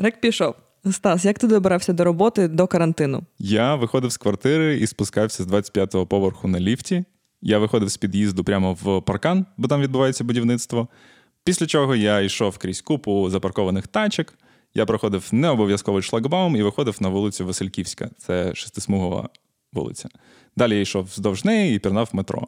Рек пішов. Стас, як ти добирався до роботи до карантину? Я виходив з квартири і спускався з 25-го поверху на ліфті. Я виходив з під'їзду прямо в паркан, бо там відбувається будівництво. Після чого я йшов крізь купу запаркованих тачок. Я проходив необов'язковий шлагбаум і виходив на вулицю Васильківська. Це шестисмугова вулиця. Далі я йшов вздовж неї і пірнав метро.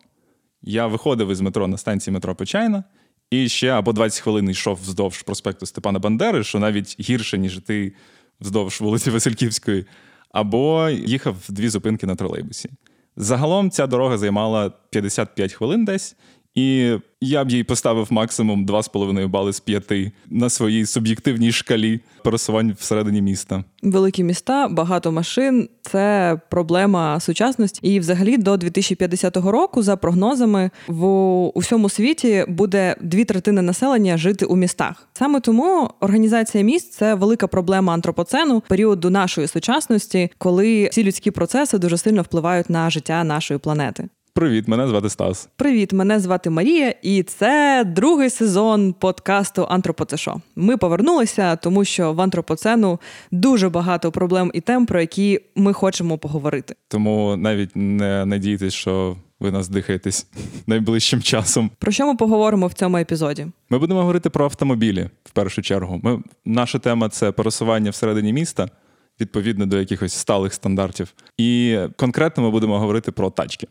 Я виходив із метро на станції метро Почайна, і ще або 20 хвилин йшов вздовж проспекту Степана Бандери, що навіть гірше, ніж ти вздовж вулиці Васильківської, або їхав дві зупинки на тролейбусі. Загалом ця дорога займала 55 хвилин десь, і я б їй поставив максимум 2,5 бали з 5 на своїй суб'єктивній шкалі пересувань всередині міста. Великі міста, багато машин це проблема сучасності. І, взагалі, до 2050 року, за прогнозами, в усьому світі буде дві третини населення жити у містах. Саме тому організація міст це велика проблема антропоцену періоду нашої сучасності, коли всі людські процеси дуже сильно впливають на життя нашої планети. Привіт, мене звати Стас. Привіт, мене звати Марія, і це другий сезон подкасту Антропоцешо. Ми повернулися, тому що в антропоцену дуже багато проблем і тем, про які ми хочемо поговорити. Тому навіть не надійтесь, що ви нас дихаєтесь найближчим часом. Про що ми поговоримо в цьому епізоді? Ми будемо говорити про автомобілі в першу чергу. Ми, Наша тема це пересування всередині міста. Відповідно до якихось сталих стандартів, і конкретно ми будемо говорити про тачки.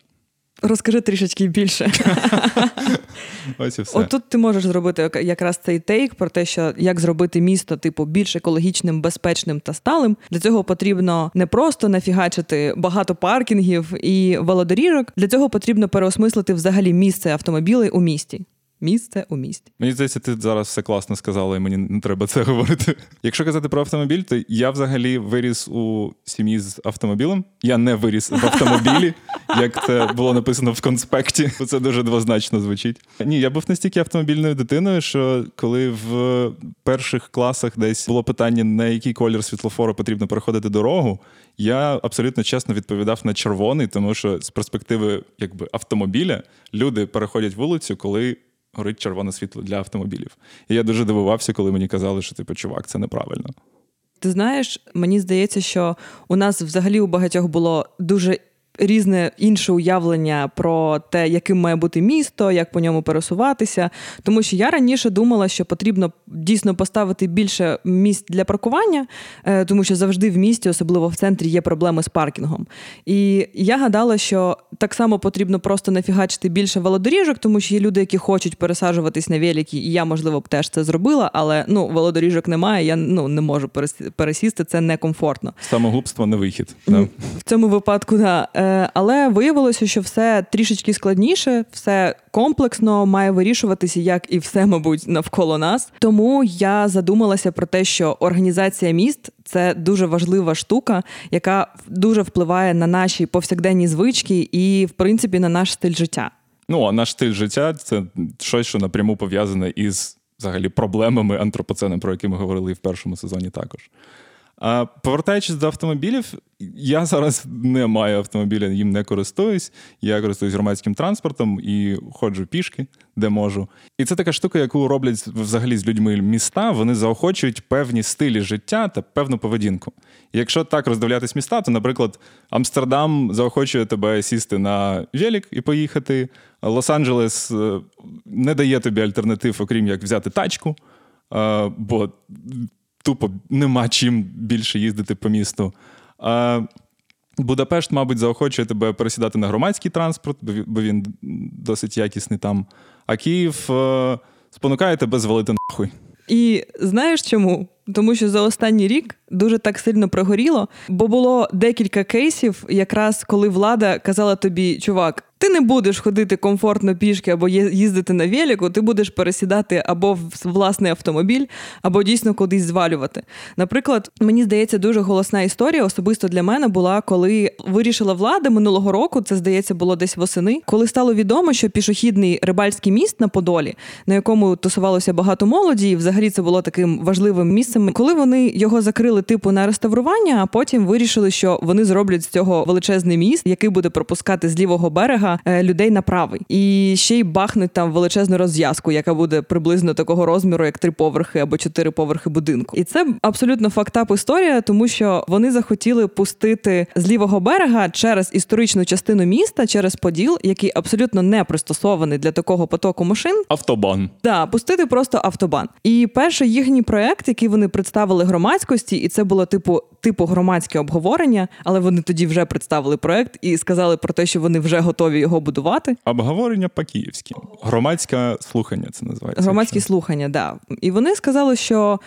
Розкажи трішечки більше. Ось і все. От тут ти можеш зробити якраз цей тейк про те, що як зробити місто, типу, більш екологічним, безпечним та сталим. Для цього потрібно не просто нафігачити багато паркінгів і велодоріжок. Для цього потрібно переосмислити взагалі місце автомобілей у місті. Місце у місті. Мені здається, ти зараз все класно сказала, і мені не треба це говорити. Якщо казати про автомобіль, то я взагалі виріс у сім'ї з автомобілем. Я не виріс в автомобілі, як це було написано в конспекті. Це дуже двозначно звучить. Ні, я був настільки автомобільною дитиною, що коли в перших класах десь було питання, на який колір світлофору потрібно переходити дорогу, я абсолютно чесно відповідав на червоний, тому що з перспективи якби автомобіля люди переходять вулицю, коли горить червоне світло для автомобілів. І я дуже дивувався, коли мені казали, що типу, чувак, це неправильно. Ти знаєш, мені здається, що у нас взагалі у багатьох було дуже різне інше уявлення про те, яким має бути місто, як по ньому пересуватися. Тому що я раніше думала, що потрібно дійсно поставити більше місць для паркування, е, тому що завжди в місті, особливо в центрі, є проблеми з паркінгом. І я гадала, що так само потрібно просто нафігачити більше велодоріжок, тому що є люди, які хочуть пересаджуватись на велики, і я, можливо, б теж це зробила, але ну, велодоріжок немає, я ну, не можу пересісти, це некомфортно. Самогубство не вихід. Да? В цьому випадку, да. Е, але виявилося, що все трішечки складніше, все комплексно має вирішуватися, як і все, мабуть, навколо нас. Тому я задумалася про те, що організація міст це дуже важлива штука, яка дуже впливає на наші повсякденні звички і, в принципі, на наш стиль життя. Ну а наш стиль життя це щось, що напряму пов'язане із взагалі проблемами антропоцену, про які ми говорили і в першому сезоні також. А повертаючись до автомобілів, я зараз не маю автомобіля, їм не користуюсь. Я користуюсь громадським транспортом і ходжу пішки, де можу. І це така штука, яку роблять взагалі з людьми міста. Вони заохочують певні стилі життя та певну поведінку. І якщо так роздивлятись міста, то, наприклад, Амстердам заохочує тебе сісти на велик і поїхати. Лос-Анджелес е, не дає тобі альтернатив, окрім як взяти тачку. Е, бо тупо нема чим більше їздити по місту. А Будапешт, мабуть, заохочує тебе пересідати на громадський транспорт, бо він досить якісний там. А Київ е, спонукає тебе звалити нахуй. І знаєш чому? Тому що за останній рік дуже так сильно прогоріло, бо було декілька кейсів, якраз коли влада казала тобі, чувак, ти не будеш ходити комфортно пішки або їздити на велику, ти будеш пересідати або в власний автомобіль, або дійсно кудись звалювати. Наприклад, мені здається, дуже голосна історія особисто для мене була, коли вирішила влада минулого року, це здається було десь восени, коли стало відомо, що пішохідний рибальський міст на Подолі, на якому тусувалося багато молоді, і взагалі це було таким важливим місцем, коли вони його закрили типу на реставрування, а потім вирішили, що вони зроблять з цього величезний міст, який буде пропускати з лівого берега е, людей на правий. І ще й бахнуть там величезну розв'язку, яка буде приблизно такого розміру, як три поверхи або чотири поверхи будинку. І це абсолютно фактап історія, тому що вони захотіли пустити з лівого берега через історичну частину міста, через Поділ, який абсолютно не пристосований для такого потоку машин. Автобан. Да, пустити просто автобан. І перший їхній проект, який вони представили громадськості, і це було типу типу громадське обговорення, але вони тоді вже представили проект і сказали про те, що вони вже готові його будувати. Обговорення по-київськи. Громадське слухання це називається. Громадські слухання, да. І вони сказали, що.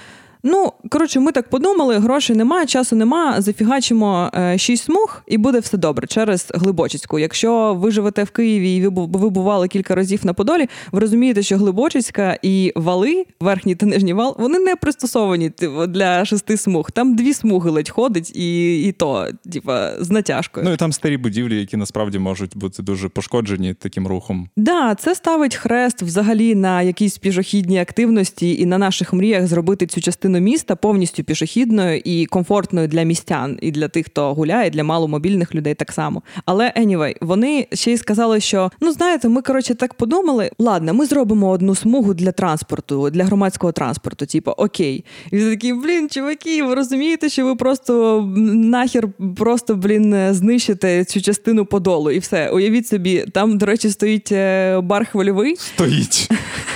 Ну, коротше, ми так подумали, грошей немає, часу немає, зафігачимо е, шість смуг і буде все добре через Глибочицьку. Якщо ви живете в Києві і ви, бували кілька разів на Подолі, ви розумієте, що Глибочицька і вали, верхній та нижній вал, вони не пристосовані типу, для шести смуг. Там дві смуги ледь ходить, і, і то, типа, з натяжкою. Ну і там старі будівлі, які насправді можуть бути дуже пошкоджені таким рухом. Да, це ставить хрест взагалі на якійсь пішохідній активності і на наших мріях зробити цю частину міста повністю пішохідною і комфортною для містян, і для тих, хто гуляє, для маломобільних людей так само. Але anyway, вони ще й сказали, що ну знаєте, ми коротше так подумали. Ладно, ми зробимо одну смугу для транспорту, для громадського транспорту. Типу, окей. І він такий, блін, чуваки, ви розумієте, що ви просто нахер просто блін знищите цю частину подолу, і все. Уявіть собі, там, до речі, стоїть е, бар хвильовий. Стоїть.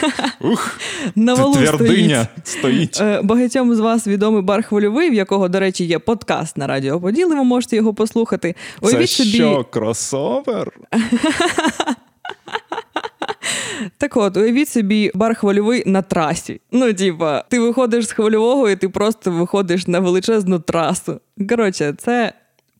Ух, На валу стоїть. стоїть. Багатьом з вас відомий бар хвильовий, в якого, до речі, є подкаст на Радіо Поділи, ви можете його послухати. Це собі, що, кросовер? так от, уявіть собі бар хвильовий на трасі. Ну, типа, ти виходиш з хвильового, і ти просто виходиш на величезну трасу. Коротше, це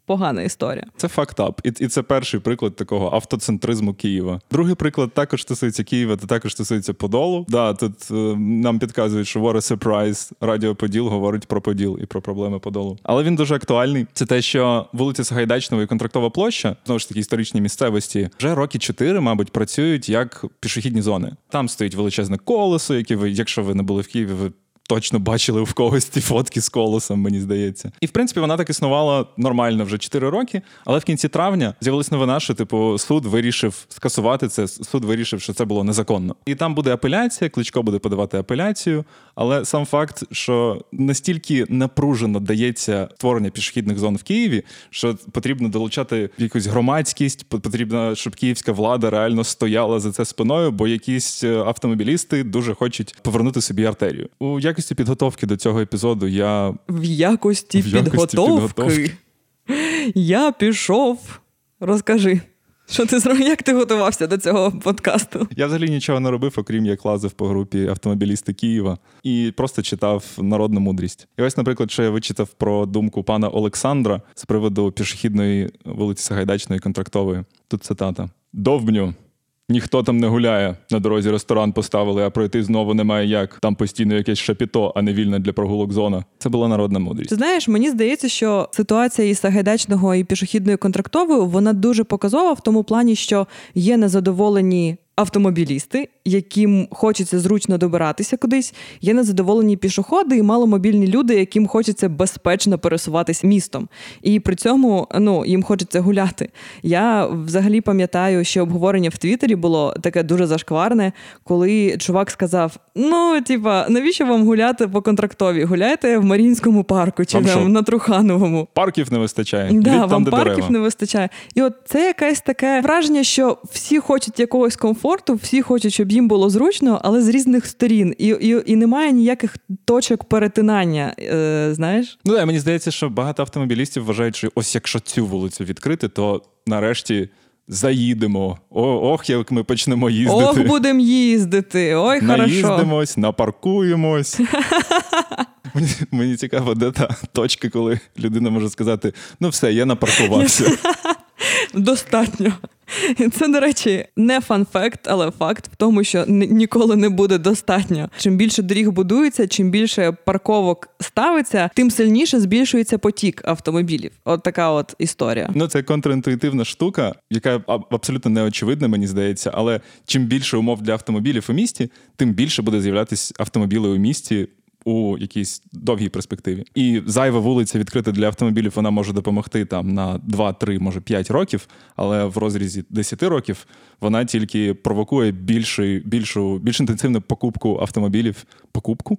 погана історія. Це фактап. І, і це перший приклад такого автоцентризму Києва. Другий приклад також стосується Києва, та також стосується Подолу. Да, тут е, нам підказують, що a surprise. Радіо Поділ говорить про Поділ і про проблеми Подолу. Але він дуже актуальний. Це те, що вулиця Сагайдачного і контрактова площа, знову ж таки, історичні місцевості, вже роки чотири, мабуть, працюють як пішохідні зони. Там стоїть величезне колесо, яке ви, якщо ви не були в Києві, ви точно бачили в когось ті фотки з колесом, мені здається. І в принципі вона так існувала нормально вже 4 роки. Але в кінці травня з'явилась новина, що типу суд вирішив скасувати це. Суд вирішив, що це було незаконно. І там буде апеляція, кличко буде подавати апеляцію. Але сам факт, що настільки напружено дається створення пішохідних зон в Києві, що потрібно долучати якусь громадськість, потрібно, щоб київська влада реально стояла за це спиною, бо якісь е, автомобілісти дуже хочуть повернути собі артерію. У якості підготовки до цього епізоду я В якості, В якості підготовки, підготовки. я пішов. Розкажи, що ти зробив? Як ти готувався до цього подкасту? Я взагалі нічого не робив, окрім як лазив по групі автомобілісти Києва і просто читав народну мудрість. І ось, наприклад, що я вичитав про думку пана Олександра з приводу пішохідної вулиці Сагайдачної контрактової. Тут цитата: Довбню. Ніхто там не гуляє. На дорозі ресторан поставили, а пройти знову немає як. Там постійно якесь шапіто, а не вільна для прогулок зона. Це була народна мудрість. Ти знаєш, мені здається, що ситуація із Сагайдачного і пішохідною контрактовою вона дуже показова в тому плані, що є незадоволені автомобілісти, яким хочеться зручно добиратися кудись. Є незадоволені пішоходи і маломобільні люди, яким хочеться безпечно пересуватись містом. І при цьому ну їм хочеться гуляти. Я взагалі пам'ятаю, що обговорення в Твіттері було таке дуже зашкварне, коли чувак сказав: Ну, типа, навіщо вам гуляти по контрактові? Гуляйте в Марінському парку чи там на Трухановому. Парків не вистачає. Да, Йдіть там, вам де парків дерева. не вистачає. І от це якесь таке враження, що всі хочуть якогось комфорту, всі хочуть, щоб їм було зручно, але з різних сторін. І, і, і немає ніяких точок перетинання. Е, знаєш? Ну да, мені здається, що багато автомобілістів вважають, що ось якщо цю вулицю відкрити, то нарешті заїдемо. О, ох, як ми почнемо їздити. Ох, будемо їздити. Ой, хорошо. Наїздимось, напаркуємось. Мені, мені цікаво, де та точка, коли людина може сказати: ну все, я напаркувався. Достатньо. Це, до речі, не фан-факт, але факт в тому, що ніколи не буде достатньо. Чим більше доріг будується, чим більше парковок ставиться, тим сильніше збільшується потік автомобілів. От така от історія. Ну, це контрінтуїтивна штука, яка абсолютно неочевидна, мені здається. Але чим більше умов для автомобілів у місті, тим більше буде з'являтися автомобілів у місті у якійсь довгій перспективі. І зайва вулиця відкрита для автомобілів, вона може допомогти там на 2-3, може 5 років, але в розрізі 10 років вона тільки провокує більшу, більшу, більш інтенсивну покупку автомобілів. Покупку?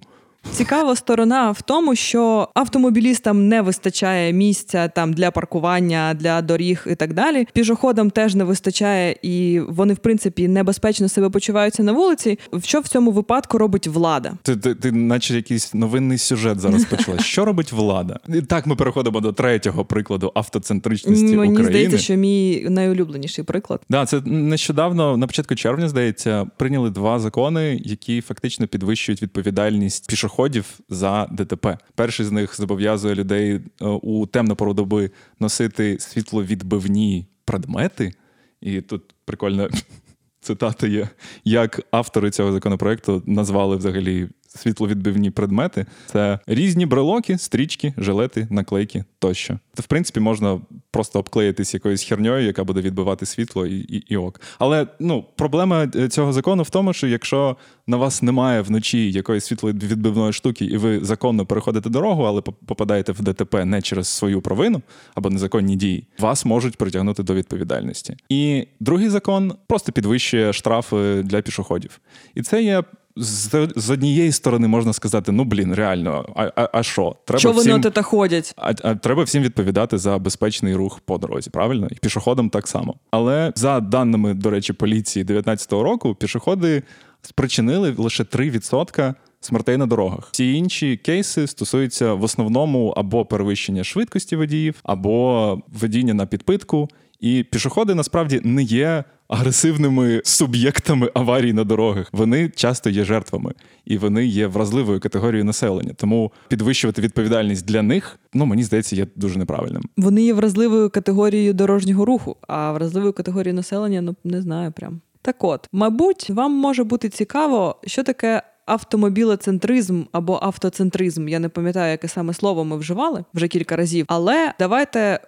Цікава сторона в тому, що автомобілістам не вистачає місця там для паркування, для доріг і так далі. Пішоходам теж не вистачає, і вони, в принципі, небезпечно себе почуваються на вулиці. Що в цьому випадку робить влада? Ти, ти, ти наче якийсь новинний сюжет зараз почала. Що робить влада? І так ми переходимо до третього прикладу автоцентричності Мені України. здається, що мій найулюбленіший приклад. Да, це нещодавно, на початку червня, здається, прийняли два закони, які фактично підвищують відповідальність пішоходів за ДТП. Перший з них зобов'язує людей е, у темну пору доби носити світловідбивні предмети. І тут прикольна цитата є, як автори цього законопроекту назвали взагалі світловідбивні предмети. Це різні брелоки, стрічки, жилети, наклейки тощо. Це, в принципі, можна просто обклеїтись якоюсь херньою, яка буде відбивати світло і, і, і ок. Але ну, проблема е, цього закону в тому, що якщо на вас немає вночі якоїсь світловідбивної штуки, і ви законно переходите дорогу, але попадаєте в ДТП не через свою провину або незаконні дії, вас можуть притягнути до відповідальності. І другий закон просто підвищує штрафи для пішоходів. І це є з, з однієї сторони можна сказати: ну блін, реально, а а, а що? Треба що всім, от ходять? А, а треба всім відповідати за безпечний рух по дорозі, правильно? І пішоходам так само. Але за даними, до речі, поліції 2019 року, пішоходи спричинили лише 3% смертей на дорогах. Всі інші кейси стосуються в основному або перевищення швидкості водіїв, або водіння на підпитку. І пішоходи насправді не є агресивними суб'єктами аварій на дорогах. Вони часто є жертвами, і вони є вразливою категорією населення. Тому підвищувати відповідальність для них, ну мені здається, є дуже неправильним. Вони є вразливою категорією дорожнього руху, а вразливою категорією населення ну не знаю прям. Так от, мабуть, вам може бути цікаво, що таке. Автомобілецентризм або автоцентризм, я не пам'ятаю, яке саме слово ми вживали вже кілька разів. Але давайте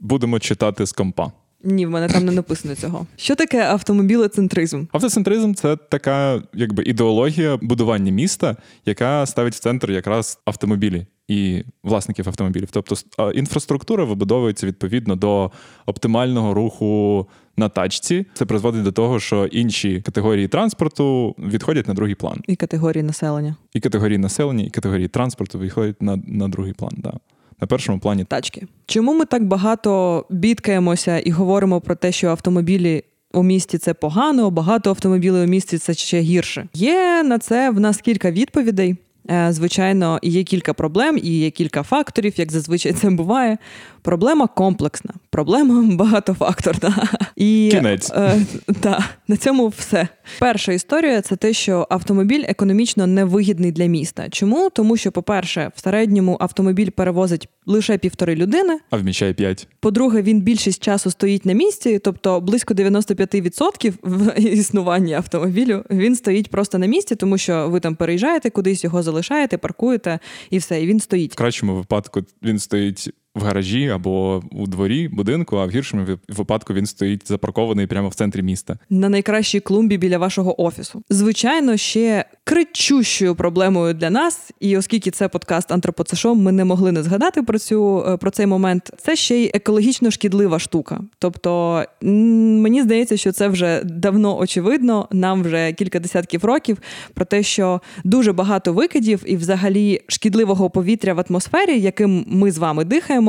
будемо читати з компа. Ні, в мене там не написано цього. Що таке автомобілецентризм? Автоцентризм це така, якби ідеологія будування міста, яка ставить в центр якраз автомобілі і власників автомобілів. Тобто інфраструктура вибудовується відповідно до оптимального руху на тачці. Це призводить до того, що інші категорії транспорту відходять на другий план. І категорії населення. І категорії населення, і категорії транспорту відходять на на другий план. Да на першому плані тачки. Чому ми так багато бідкаємося і говоримо про те, що автомобілі у місті це погано, багато автомобілів у місті це ще гірше? Є на це в нас кілька відповідей. Е, звичайно, є кілька проблем, і є кілька факторів, як зазвичай це буває. Проблема комплексна, проблема багатофакторна. І Кінець. Е, та, на цьому все. Перша історія це те, що автомобіль економічно невигідний для міста. Чому? Тому що, по-перше, в середньому автомобіль перевозить лише півтори людини, а вміщає п'ять. По-друге, він більшість часу стоїть на місці, тобто близько 95% в існуванні автомобілю він стоїть просто на місці, тому що ви там переїжджаєте кудись, його залишаєте, паркуєте і все. І він стоїть. В кращому випадку він стоїть в гаражі або у дворі будинку, а в гіршому випадку він стоїть запаркований прямо в центрі міста. На найкращій клумбі біля вашого офісу. Звичайно, ще кричущою проблемою для нас, і оскільки це подкаст Антропоцешом, ми не могли не згадати про цю е, про цей момент. Це ще й екологічно шкідлива штука. Тобто мені здається, що це вже давно очевидно. Нам вже кілька десятків років про те, що дуже багато викидів і, взагалі, шкідливого повітря в атмосфері, яким ми з вами дихаємо,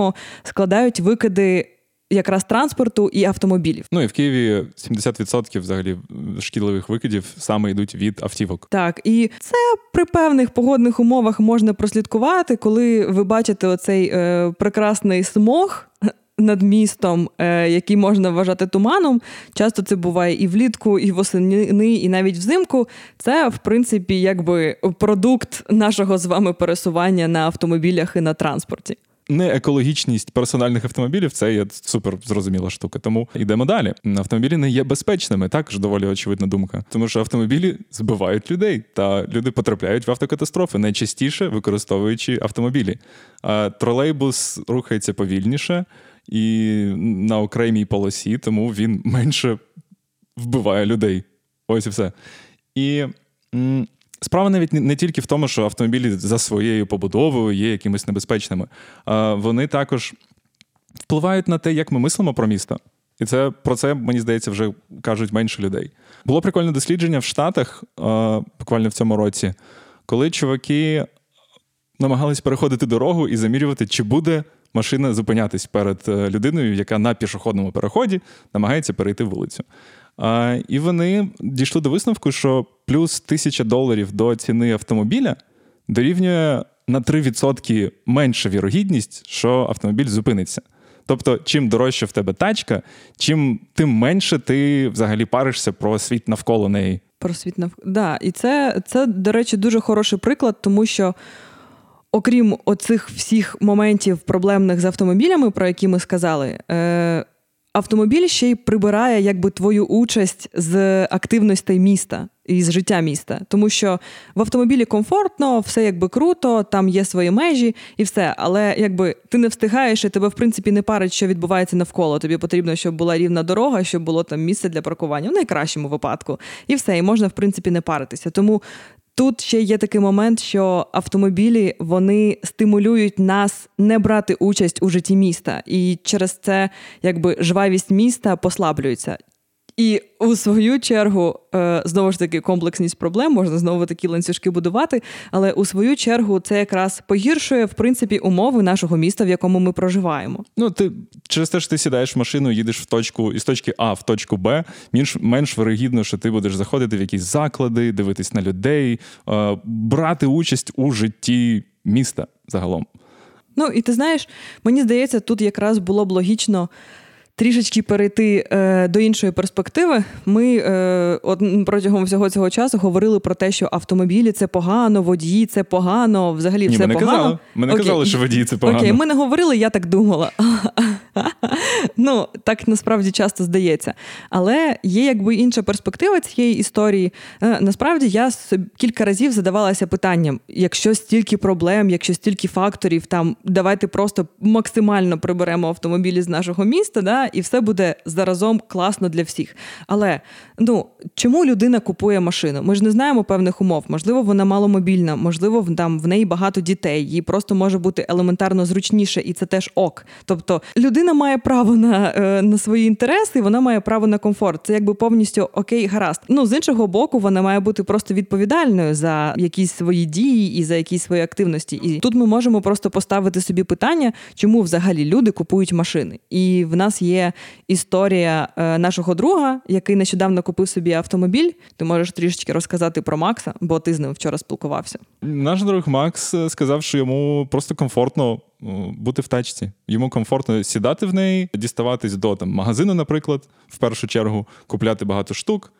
складають викиди якраз транспорту і автомобілів. Ну і в Києві 70% взагалі шкідливих викидів саме йдуть від автівок. Так, і це при певних погодних умовах можна прослідкувати, коли ви бачите оцей е, прекрасний смог. Над містом, е, який можна вважати туманом, часто це буває і влітку, і восени, і навіть взимку. Це, в принципі, якби продукт нашого з вами пересування на автомобілях і на транспорті неекологічність персональних автомобілів це є супер зрозуміла штука. Тому йдемо далі. Автомобілі не є безпечними, також доволі очевидна думка. Тому що автомобілі збивають людей, та люди потрапляють в автокатастрофи, найчастіше використовуючи автомобілі. А Тролейбус рухається повільніше і на окремій полосі, тому він менше вбиває людей. Ось і все. І Справа навіть не тільки в тому, що автомобілі за своєю побудовою є якимись небезпечними, вони також впливають на те, як ми мислимо про місто. І це про це, мені здається, вже кажуть менше людей. Було прикольне дослідження в Штатах буквально в цьому році, коли чуваки намагались переходити дорогу і замірювати, чи буде машина зупинятись перед е, людиною, яка на пішохідному переході намагається перейти вулицю. І вони дійшли до висновку, що плюс тисяча доларів до ціни автомобіля дорівнює на 3% менша вірогідність, що автомобіль зупиниться. Тобто, чим дорожча в тебе тачка, чим тим менше ти взагалі паришся про світ навколо неї. Про світ навколо. Да, І це, це, до речі, дуже хороший приклад, тому що. Окрім оцих всіх моментів проблемних з автомобілями, про які ми сказали, е, автомобіль ще й прибирає якби твою участь з активностей міста і з життя міста. Тому що в автомобілі комфортно, все якби круто, там є свої межі і все. Але якби ти не встигаєш і тебе, в принципі, не парить, що відбувається навколо. Тобі потрібно, щоб була рівна дорога, щоб було там місце для паркування в найкращому випадку. І все, і можна, в принципі, не паритися. Тому Тут ще є такий момент, що автомобілі вони стимулюють нас не брати участь у житті міста, і через це якби жвавість міста послаблюється. І у свою чергу, е, знову ж таки, комплексність проблем можна знову такі ланцюжки будувати. Але у свою чергу це якраз погіршує в принципі умови нашого міста, в якому ми проживаємо. Ну ти через те, що ти сідаєш в машину, їдеш в точку із точки А в точку Б. Менш менш вирогідно, що ти будеш заходити в якісь заклади, дивитись на людей, е, брати участь у житті міста загалом. Ну і ти знаєш, мені здається, тут якраз було б логічно трішечки перейти е, до іншої перспективи. Ми е, от протягом всього цього часу говорили про те, що автомобілі це погано, водії це погано, взагалі Ні, все ми не погано. Казали. Ми не Окей. казали, що водії це погано. Окей, ми не говорили, я так думала. Ну, так насправді часто здається. Але є якби інша перспектива цієї історії. Е, насправді я кілька разів задавалася питанням: якщо стільки проблем, якщо стільки факторів, там давайте просто максимально приберемо автомобілі з нашого міста, да, і все буде заразом класно для всіх. Але ну чому людина купує машину? Ми ж не знаємо певних умов. Можливо, вона маломобільна, можливо, там в неї багато дітей, їй просто може бути елементарно зручніше, і це теж ок. Тобто людина має право на е, на свої інтереси, вона має право на комфорт. Це якби повністю окей, гаразд. Ну з іншого боку, вона має бути просто відповідальною за якісь свої дії і за якісь свої активності. І тут ми можемо просто поставити собі питання, чому взагалі люди купують машини. І в нас є історія е, нашого друга, який нещодавно купив собі автомобіль. Ти можеш трішечки розказати про Макса, бо ти з ним вчора спілкувався. Наш друг Макс е, сказав, що йому просто комфортно бути в тачці. Йому комфортно сідати в неї, діставатись до там магазину, наприклад, в першу чергу, купляти багато штук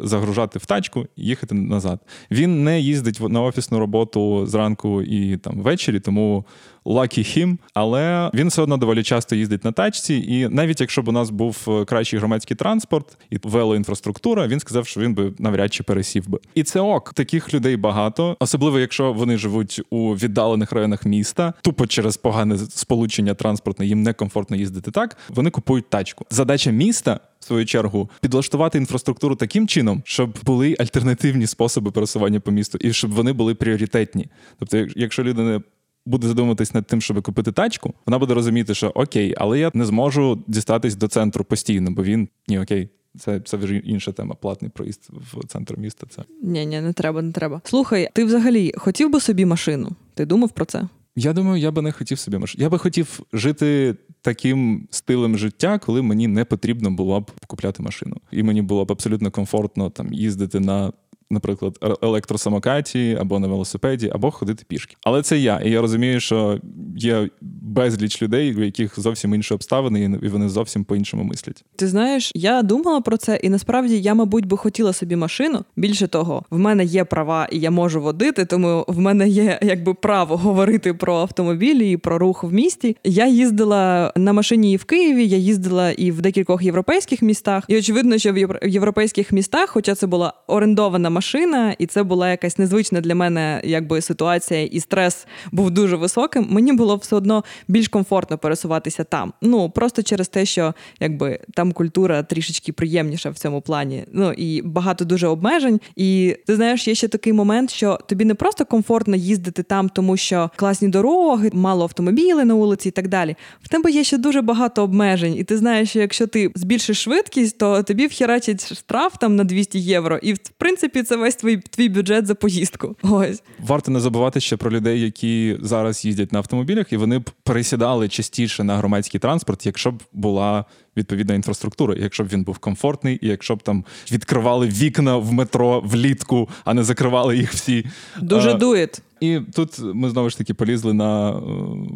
загружати в тачку і їхати назад. Він не їздить на офісну роботу зранку і там ввечері, тому lucky him, але він все одно доволі часто їздить на тачці. І навіть якщо б у нас був е, кращий громадський транспорт і велоінфраструктура, він сказав, що він би навряд чи пересів би. І це ок. Таких людей багато, особливо якщо вони живуть у віддалених районах міста, тупо через погане сполучення транспортне, їм некомфортно їздити так. Вони купують тачку. Задача міста в свою чергу підлаштувати інфраструктуру таким чином, щоб були альтернативні способи пересування по місту, і щоб вони були пріоритетні. Тобто, якщо людина буде задуматись над тим, щоб купити тачку, вона буде розуміти, що окей, але я не зможу дістатись до центру постійно, бо він ні, окей. Це це вже інша тема. Платний проїзд в центр міста. Це ні, ні, не треба, не треба. Слухай, ти взагалі хотів би собі машину? Ти думав про це? Я думаю, я би не хотів собі машину. Я би хотів жити таким стилем життя, коли мені не потрібно було б купляти машину. І мені було б абсолютно комфортно там їздити на наприклад, електросамокаті або на велосипеді, або ходити пішки. Але це я. І я розумію, що є безліч людей, у яких зовсім інші обставини, і вони зовсім по-іншому мислять. Ти знаєш, я думала про це, і насправді я, мабуть, би хотіла собі машину. Більше того, в мене є права, і я можу водити, тому в мене є якби право говорити про автомобілі і про рух в місті. Я їздила на машині і в Києві, я їздила і в декількох європейських містах. І очевидно, що в європейських містах, хоча це була орендована машина машина, і це була якась незвична для мене якби ситуація, і стрес був дуже високим. Мені було все одно більш комфортно пересуватися там. Ну просто через те, що якби там культура трішечки приємніша в цьому плані. Ну і багато дуже обмежень. І ти знаєш, є ще такий момент, що тобі не просто комфортно їздити там, тому що класні дороги, мало автомобілів на вулиці і так далі. В тебе є ще дуже багато обмежень, і ти знаєш, що якщо ти збільшиш швидкість, то тобі вхерачать штраф там на 200 євро. І в принципі це весь твій твій бюджет за поїздку. Ось варто не забувати ще про людей, які зараз їздять на автомобілях, і вони б пересідали частіше на громадський транспорт, якщо б була відповідна інфраструктура, якщо б він був комфортний, і якщо б там відкривали вікна в метро влітку, а не закривали їх всі. Дуже дует. І тут ми знову ж таки полізли на е,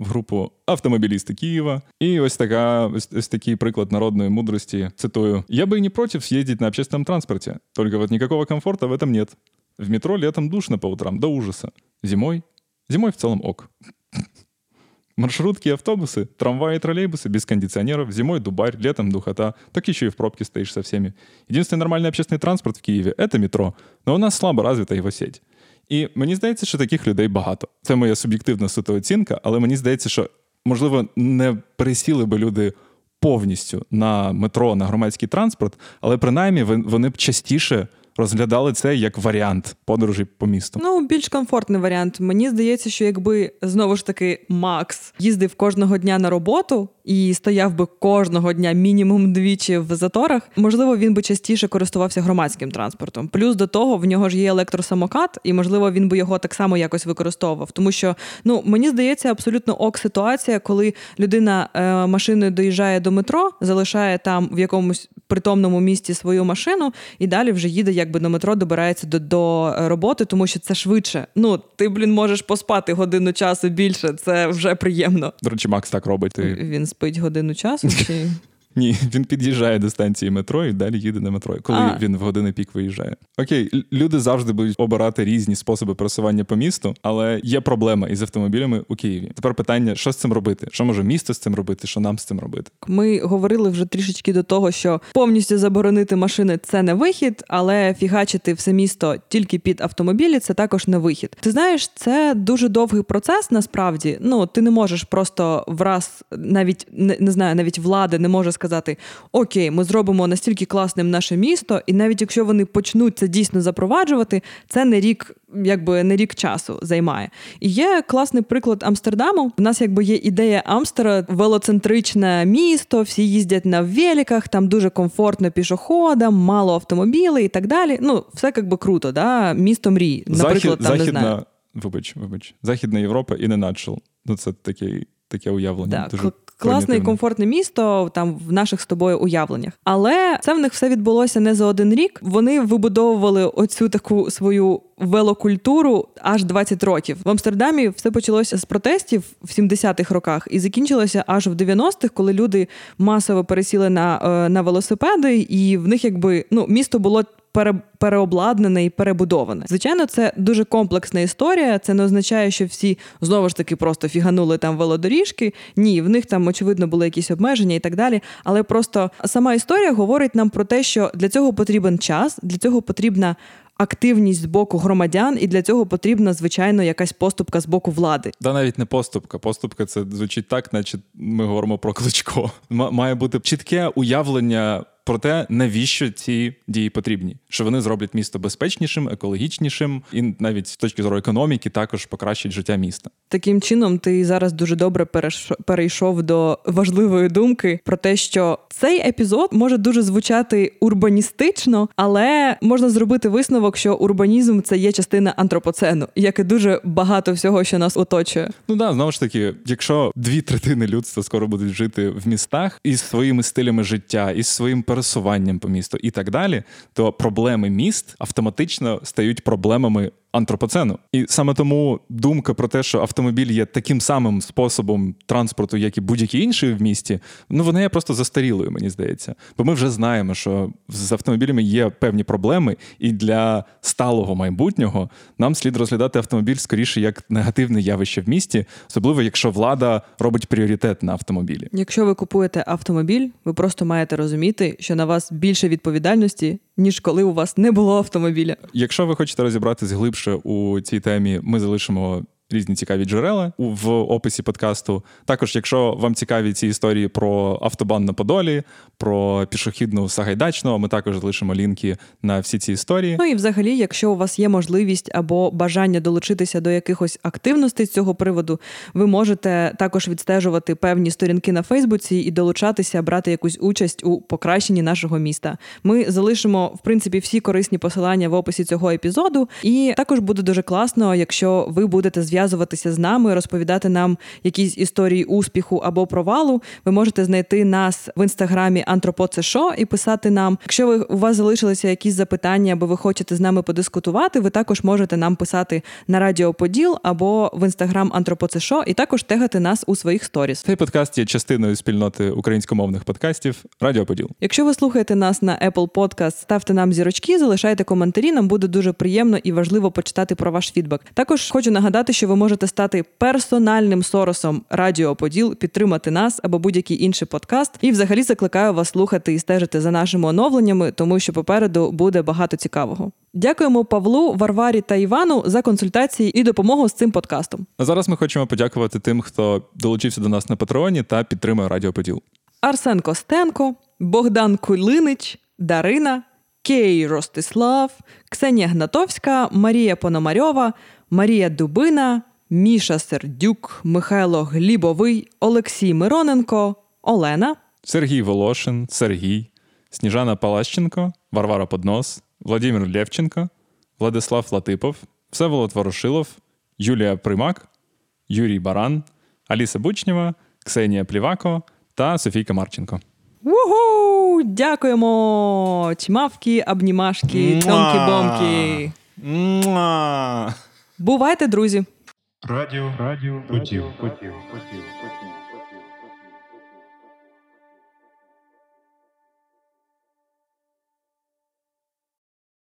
групу автомобілісти Києва. І ось така ось, ось такий приклад народної мудрості. Цитую: я би не проти їздити на общественном транспорті, тільки вот никакого комфорта в этом нет. В метро летом душно по утрам до ужаса. Зимой? Зимой в целом ок. Маршрутки и автобусы, трамваи и троллейбусы без кондиционеров, зимой дубарь, летом духота, так еще и в пробке стоишь со всеми. Единственный нормальный общественный транспорт в Києві – это метро, но у нас слабо развита його сеть. І мені здається, що таких людей багато. Це моя суб'єктивна суто оцінка, але мені здається, що можливо не пересіли би люди повністю на метро, на громадський транспорт, але принаймні вони б частіше розглядали це як варіант подорожі по місту. Ну, більш комфортний варіант. Мені здається, що якби знову ж таки Макс їздив кожного дня на роботу і стояв би кожного дня мінімум двічі в заторах, можливо, він би частіше користувався громадським транспортом. Плюс до того в нього ж є електросамокат, і можливо він би його так само якось використовував. Тому що ну мені здається абсолютно ок ситуація, коли людина е, машиною доїжджає до метро, залишає там в якомусь притомному місці свою машину і далі вже їде якби до метро добирається до до роботи, тому що це швидше. Ну, ти, блін, можеш поспати годину часу більше, це вже приємно. До речі, Макс так робить. Він спить годину часу чи. Ні, він під'їжджає до станції метро і далі їде на метро, коли а. він в години пік виїжджає. Окей, люди завжди будуть обирати різні способи пересування по місту, але є проблема із автомобілями у Києві. Тепер питання: що з цим робити? Що може місто з цим робити? Що нам з цим робити? Ми говорили вже трішечки до того, що повністю заборонити машини це не вихід, але фігачити все місто тільки під автомобілі це також не вихід. Ти знаєш, це дуже довгий процес. Насправді, ну ти не можеш просто враз, навіть не, не знаю, навіть влада не може сказати сказати: Окей, ми зробимо настільки класним наше місто, і навіть якщо вони почнуть це дійсно запроваджувати, це не рік, якби не рік часу займає. І є класний приклад Амстердаму. У нас якби є ідея Амстера, велоцентричне місто, всі їздять на великах, там дуже комфортно пішоходам, мало автомобілів і так далі. Ну, все якби круто, да? місто мрії. Наприклад, Захід, там західна, не знаю. Вибач, вибач, Західна Європа і не начал. Ну, це такий. Таке уявлення. Так, дуже класне і комфортне місто там в наших з тобою уявленнях. Але це в них все відбулося не за один рік. Вони вибудовували оцю таку свою велокультуру аж 20 років. В Амстердамі все почалося з протестів в 70-х роках і закінчилося аж в 90-х, коли люди масово пересіли на, е, на велосипеди, і в них якби ну місто було пере, переобладнане і перебудоване. Звичайно, це дуже комплексна історія. Це не означає, що всі знову ж таки просто фіганули там велодоріжки. Ні, в них там очевидно були якісь обмеження і так далі. Але просто сама історія говорить нам про те, що для цього потрібен час, для цього потрібна. Активність з боку громадян, і для цього потрібна, звичайно, якась поступка з боку влади. Да, навіть не поступка. Поступка це звучить так, наче ми говоримо про кличко. Має бути чітке уявлення про те, навіщо ці дії потрібні, що вони зроблять місто безпечнішим, екологічнішим, і навіть з точки зору економіки також покращать життя міста. Таким чином, ти зараз дуже добре перейшов до важливої думки про те, що цей епізод може дуже звучати урбаністично, але можна зробити висновок, що урбанізм це є частина антропоцену, як і дуже багато всього, що нас оточує. Ну да, знову ж таки, якщо дві третини людства скоро будуть жити в містах із своїми стилями життя, із своїм пересуванням по місту і так далі, то проблеми міст автоматично стають проблемами антропоцену. І саме тому думка про те, що автомобіль є таким самим способом транспорту, як і будь-який інший в місті, ну вона є просто застарілою, мені здається. Бо ми вже знаємо, що з автомобілями є певні проблеми, і для сталого майбутнього нам слід розглядати автомобіль скоріше як негативне явище в місті, особливо якщо влада робить пріоритет на автомобілі. Якщо ви купуєте автомобіль, ви просто маєте розуміти, що на вас більше відповідальності ніж коли у вас не було автомобіля. Якщо ви хочете розібратись глибше у цій темі, ми залишимо різні цікаві джерела в описі подкасту. Також, якщо вам цікаві ці історії про автобан на Подолі, про пішохідну Сагайдачну, ми також залишимо лінки на всі ці історії. Ну і взагалі, якщо у вас є можливість або бажання долучитися до якихось активностей з цього приводу, ви можете також відстежувати певні сторінки на Фейсбуці і долучатися, брати якусь участь у покращенні нашого міста. Ми залишимо в принципі всі корисні посилання в описі цього епізоду. І також буде дуже класно, якщо ви будете зв'язуватися з нами, розповідати нам якісь історії успіху або провалу. Ви можете знайти нас в інстаграмі Антропоцешо і писати нам. Якщо ви у вас залишилися якісь запитання, або ви хочете з нами подискутувати, ви також можете нам писати на Радіо Поділ або в інстаграм Антропоцешо, і також тегати нас у своїх сторіс. Цей подкаст є частиною спільноти українськомовних подкастів Радіо Поділ. Якщо ви слухаєте нас на Apple Podcast, ставте нам зірочки, залишайте коментарі. Нам буде дуже приємно і важливо почитати про ваш фідбек. Також хочу нагадати, що ви можете стати персональним соросом Радіо Поділ, підтримати нас або будь-який інший подкаст. І взагалі закликаю вас слухати і стежити за нашими оновленнями, тому що попереду буде багато цікавого. Дякуємо Павлу, Варварі та Івану за консультації і допомогу з цим подкастом. А зараз ми хочемо подякувати тим, хто долучився до нас на Патреоні та підтримує Радіо Поділ. Арсен Костенко, Богдан Кулинич, Дарина, Кей Ростислав, Ксенія Гнатовська, Марія Пономарьова, Марія Дубина, Міша Сердюк, Михайло Глібовий, Олексій Мироненко, Олена, Сергій Волошин, Сергій, Сніжана Палащенко, Варвара Поднос, Владимир Лєвченко, Владислав Латипов, Всеволод Ворошилов, Юлія Примак, Юрій Баран, Аліса Бучнєва, Ксенія Плівако та Софійка Марченко. Угу! Дякуємо! Чмавки, обнімашки, цьомки-бомки. Муа! Бувайте, друзі! Радіо, радіо, потів, потів, потів, потів.